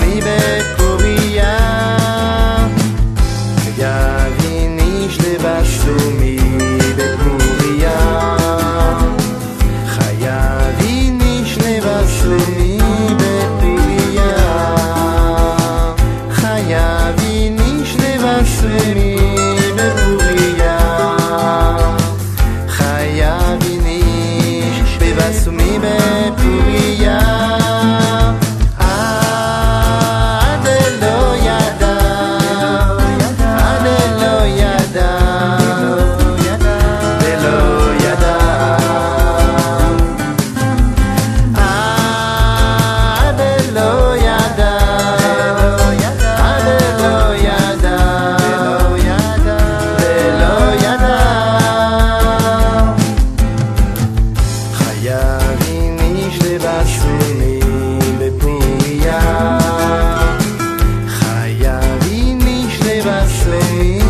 me, it for me. ושני בפוריה חיה איני שני ושני